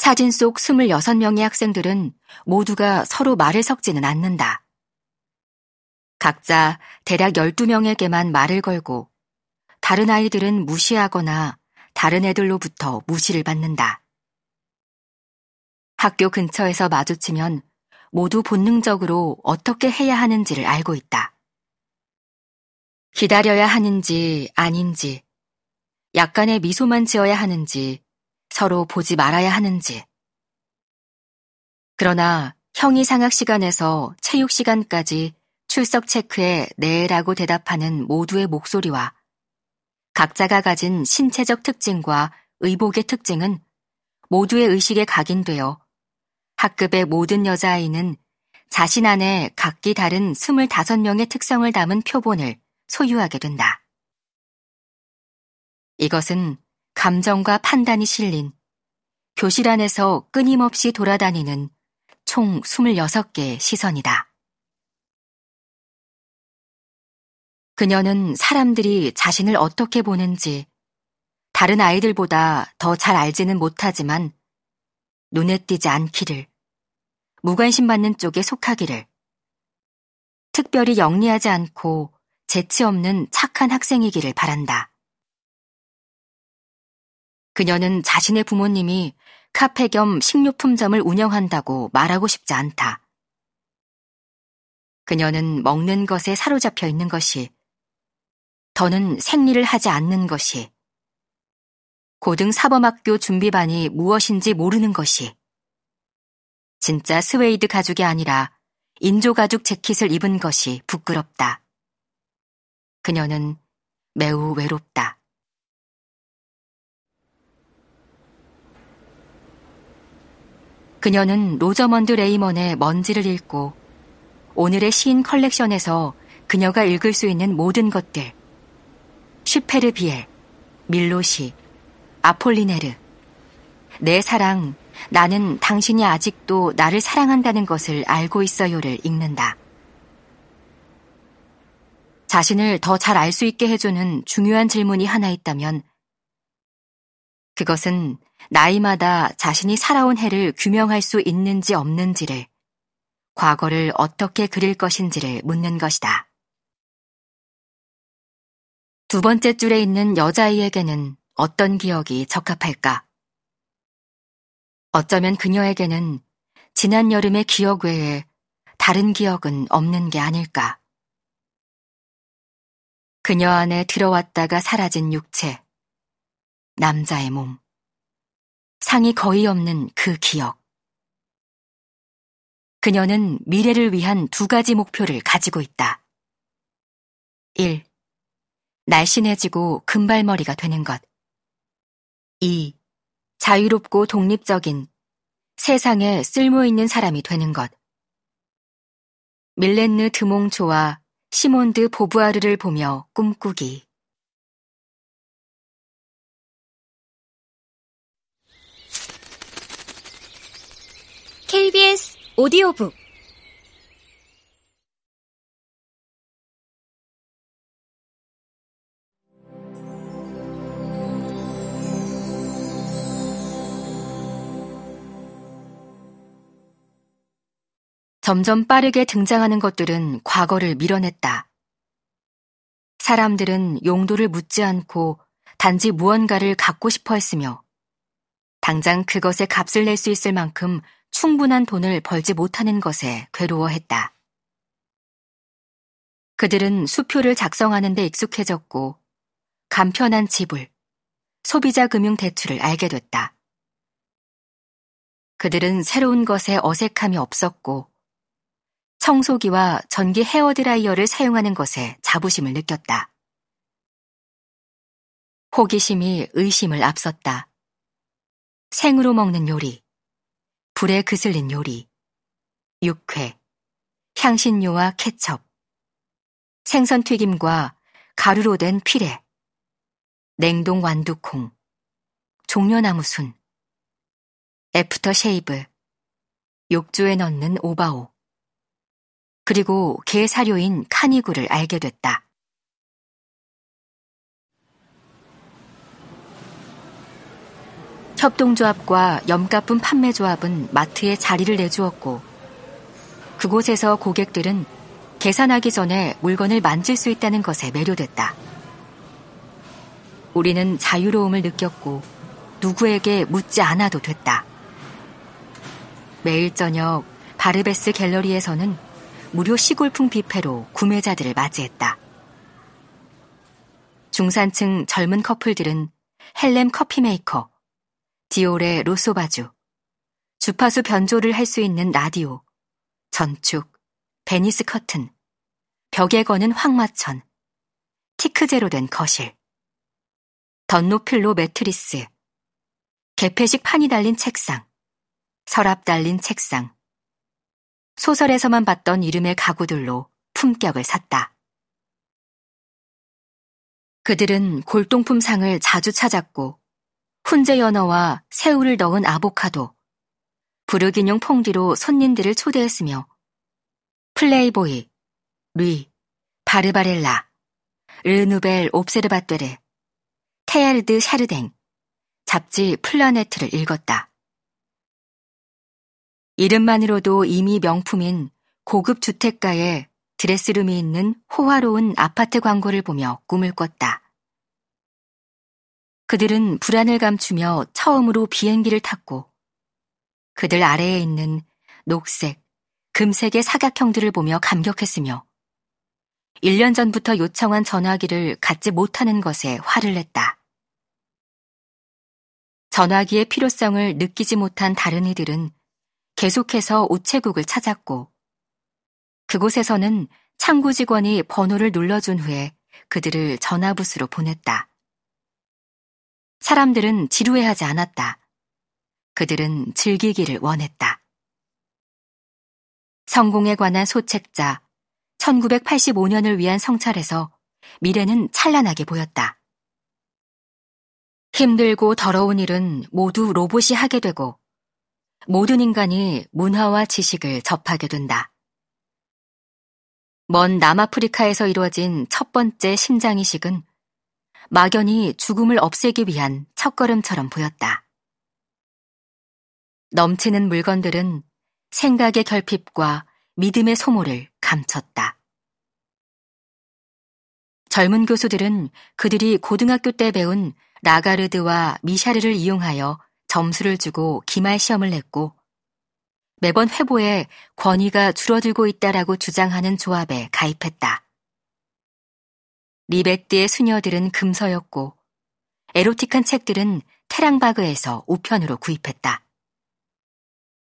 사진 속 26명의 학생들은 모두가 서로 말을 섞지는 않는다. 각자 대략 12명에게만 말을 걸고 다른 아이들은 무시하거나 다른 애들로부터 무시를 받는다. 학교 근처에서 마주치면 모두 본능적으로 어떻게 해야 하는지를 알고 있다. 기다려야 하는지 아닌지, 약간의 미소만 지어야 하는지, 서로 보지 말아야 하는지. 그러나 형이 상학 시간에서 체육 시간까지 출석 체크에 네라고 대답하는 모두의 목소리와 각자가 가진 신체적 특징과 의복의 특징은 모두의 의식에 각인되어 학급의 모든 여자아이는 자신 안에 각기 다른 25명의 특성을 담은 표본을 소유하게 된다. 이것은 감정과 판단이 실린 교실 안에서 끊임없이 돌아다니는 총 26개의 시선이다. 그녀는 사람들이 자신을 어떻게 보는지 다른 아이들보다 더 잘 알지는 못하지만 눈에 띄지 않기를, 무관심 받는 쪽에 속하기를, 특별히 영리하지 않고 재치 없는 착한 학생이기를 바란다. 그녀는 자신의 부모님이 카페 겸 식료품점을 운영한다고 말하고 싶지 않다. 그녀는 먹는 것에 사로잡혀 있는 것이, 더는 생리를 하지 않는 것이, 고등 사범학교 준비반이 무엇인지 모르는 것이, 진짜 스웨이드 가죽이 아니라 인조 가죽 재킷을 입은 것이 부끄럽다. 그녀는 매우 외롭다. 그녀는 로저먼드 레이먼의 먼지를 읽고 오늘의 시인 컬렉션에서 그녀가 읽을 수 있는 모든 것들, 쉬페르비엘, 밀로시, 아폴리네르, 내 사랑, 나는 당신이 아직도 나를 사랑한다는 것을 알고 있어요를 읽는다. 자신을 더 잘 알 수 있게 해주는 중요한 질문이 하나 있다면 그것은 나이마다 자신이 살아온 해를 규명할 수 있는지 없는지를, 과거를 어떻게 그릴 것인지를 묻는 것이다. 두 번째 줄에 있는 여자아이에게는 어떤 기억이 적합할까? 어쩌면 그녀에게는 지난 여름의 기억 외에 다른 기억은 없는 게 아닐까. 그녀 안에 들어왔다가 사라진 육체, 남자의 몸. 상이 거의 없는 그 기억. 그녀는 미래를 위한 두 가지 목표를 가지고 있다. 1. 날씬해지고 금발머리가 되는 것. 2. 자유롭고 독립적인 세상에 쓸모있는 사람이 되는 것. 밀렌느 드몽초와 시몬드 보부아르를 보며 꿈꾸기. KBS 오디오북 점점 빠르게 등장하는 것들은 과거를 밀어냈다. 사람들은 용도를 묻지 않고 단지 무언가를 갖고 싶어 했으며 당장 그것에 값을 낼 수 있을 만큼 충분한 돈을 벌지 못하는 것에 괴로워했다. 그들은 수표를 작성하는 데 익숙해졌고 간편한 지불, 소비자 금융 대출을 알게 됐다. 그들은 새로운 것에 어색함이 없었고 청소기와 전기 헤어드라이어를 사용하는 것에 자부심을 느꼈다. 호기심이 의심을 앞섰다. 생으로 먹는 요리, 불에 그슬린 요리, 육회, 향신료와 케첩, 생선 튀김과 가루로 된 피레, 냉동 완두콩, 종려나무 순, 애프터 쉐이브, 욕조에 넣는 Obao, 그리고 개 사료인 Canigou를 알게 됐다. 협동조합과 염가품 판매조합은 마트에 자리를 내주었고 그곳에서 고객들은 계산하기 전에 물건을 만질 수 있다는 것에 매료됐다. 우리는 자유로움을 느꼈고 누구에게 묻지 않아도 됐다. 매일 저녁 바르베스 갤러리에서는 무료 시골풍 뷔페로 구매자들을 맞이했다. 중산층 젊은 커플들은 Hellem 커피메이커, 디올의 l'Eau Sauvage, 주파수 변조를 할 수 있는 라디오, 전축, 베니스 커튼, 벽에 거는 황마천, 티크제로 된 거실, 던노필로 매트리스, 개폐식 판이 달린 책상, 서랍 달린 책상, 소설에서만 봤던 이름의 가구들로 품격을 샀다. 그들은 골동품 상을 자주 찾았고 훈제 연어와 새우를 넣은 아보카도, 부르기뇽 퐁디로 손님들을 초대했으며 Playboy, Lui, Barbarella, Le Nouvel Observateur, 테야르드 샤르댕, 잡지 Planète를 읽었다. 이름만으로도 이미 명품인 고급 주택가에 드레스룸이 있는 호화로운 아파트 광고를 보며 꿈을 꿨다. 그들은 불안을 감추며 처음으로 비행기를 탔고 그들 아래에 있는 녹색, 금색의 사각형들을 보며 감격했으며 1년 전부터 요청한 전화기를 갖지 못하는 것에 화를 냈다. 전화기의 필요성을 느끼지 못한 다른 이들은 계속해서 우체국을 찾았고 그곳에서는 창구 직원이 번호를 눌러준 후에 그들을 전화부스로 보냈다. 사람들은 지루해하지 않았다. 그들은 즐기기를 원했다. 성공에 관한 소책자 1985년을 위한 성찰에서 미래는 찬란하게 보였다. 힘들고 더러운 일은 모두 로봇이 하게 되고 모든 인간이 문화와 지식을 접하게 된다. 먼 남아프리카에서 이루어진 첫 번째 심장이식은 막연히 죽음을 없애기 위한 첫걸음처럼 보였다. 넘치는 물건들은 생각의 결핍과 믿음의 소모를 감췄다. 젊은 교수들은 그들이 고등학교 때 배운 라가르드와 미샤르를 이용하여 점수를 주고 기말 시험을 냈고 매번 회보에 권위가 줄어들고 있다라고 주장하는 조합에 가입했다. 리베트의 수녀들은 금서였고 에로틱한 책들은 테랑바그에서 우편으로 구입했다.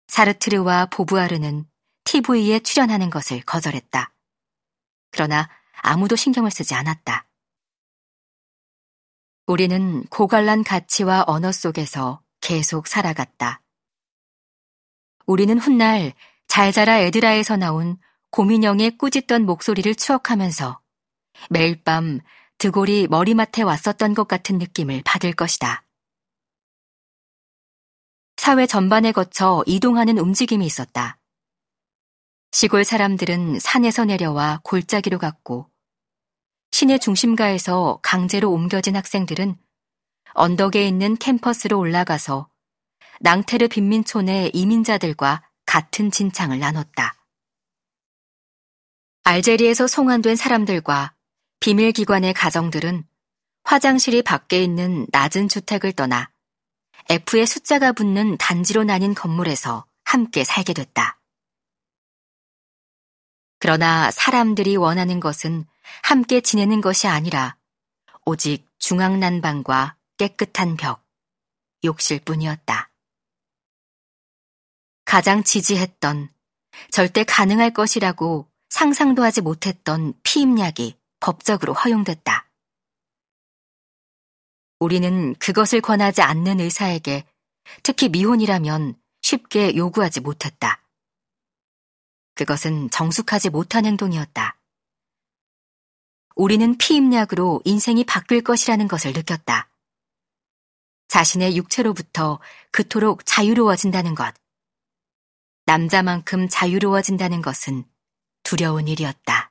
사르트르와 보부아르는 TV에 출연하는 것을 거절했다. 그러나 아무도 신경을 쓰지 않았다. 우리는 고갈란 가치와 언어 속에서 계속 살아갔다. 우리는 훗날 잘 자라 에드라에서 나온 고민영의 꾸짖던 목소리를 추억하면서 매일 밤 드골이 머리맡에 왔었던 것 같은 느낌을 받을 것이다. 사회 전반에 거쳐 이동하는 움직임이 있었다. 시골 사람들은 산에서 내려와 골짜기로 갔고, 시내 중심가에서 강제로 옮겨진 학생들은 언덕에 있는 캠퍼스로 올라가서 낭테르 빈민촌의 이민자들과 같은 진창을 나눴다. 알제리에서 송환된 사람들과 비밀기관의 가정들은 화장실이 밖에 있는 낮은 주택을 떠나 F의 숫자가 붙는 단지로 나뉜 건물에서 함께 살게 됐다. 그러나 사람들이 원하는 것은 함께 지내는 것이 아니라 오직 중앙난방과 깨끗한 벽, 욕실 뿐이었다. 가장 지지했던, 절대 가능할 것이라고 상상도 하지 못했던 피임약이 법적으로 허용됐다. 우리는 그것을 권하지 않는 의사에게 특히 미혼이라면 쉽게 요구하지 못했다. 그것은 정숙하지 못한 행동이었다. 우리는 피임약으로 인생이 바뀔 것이라는 것을 느꼈다. 자신의 육체로부터 그토록 자유로워진다는 것. 남자만큼 자유로워진다는 것은 두려운 일이었다.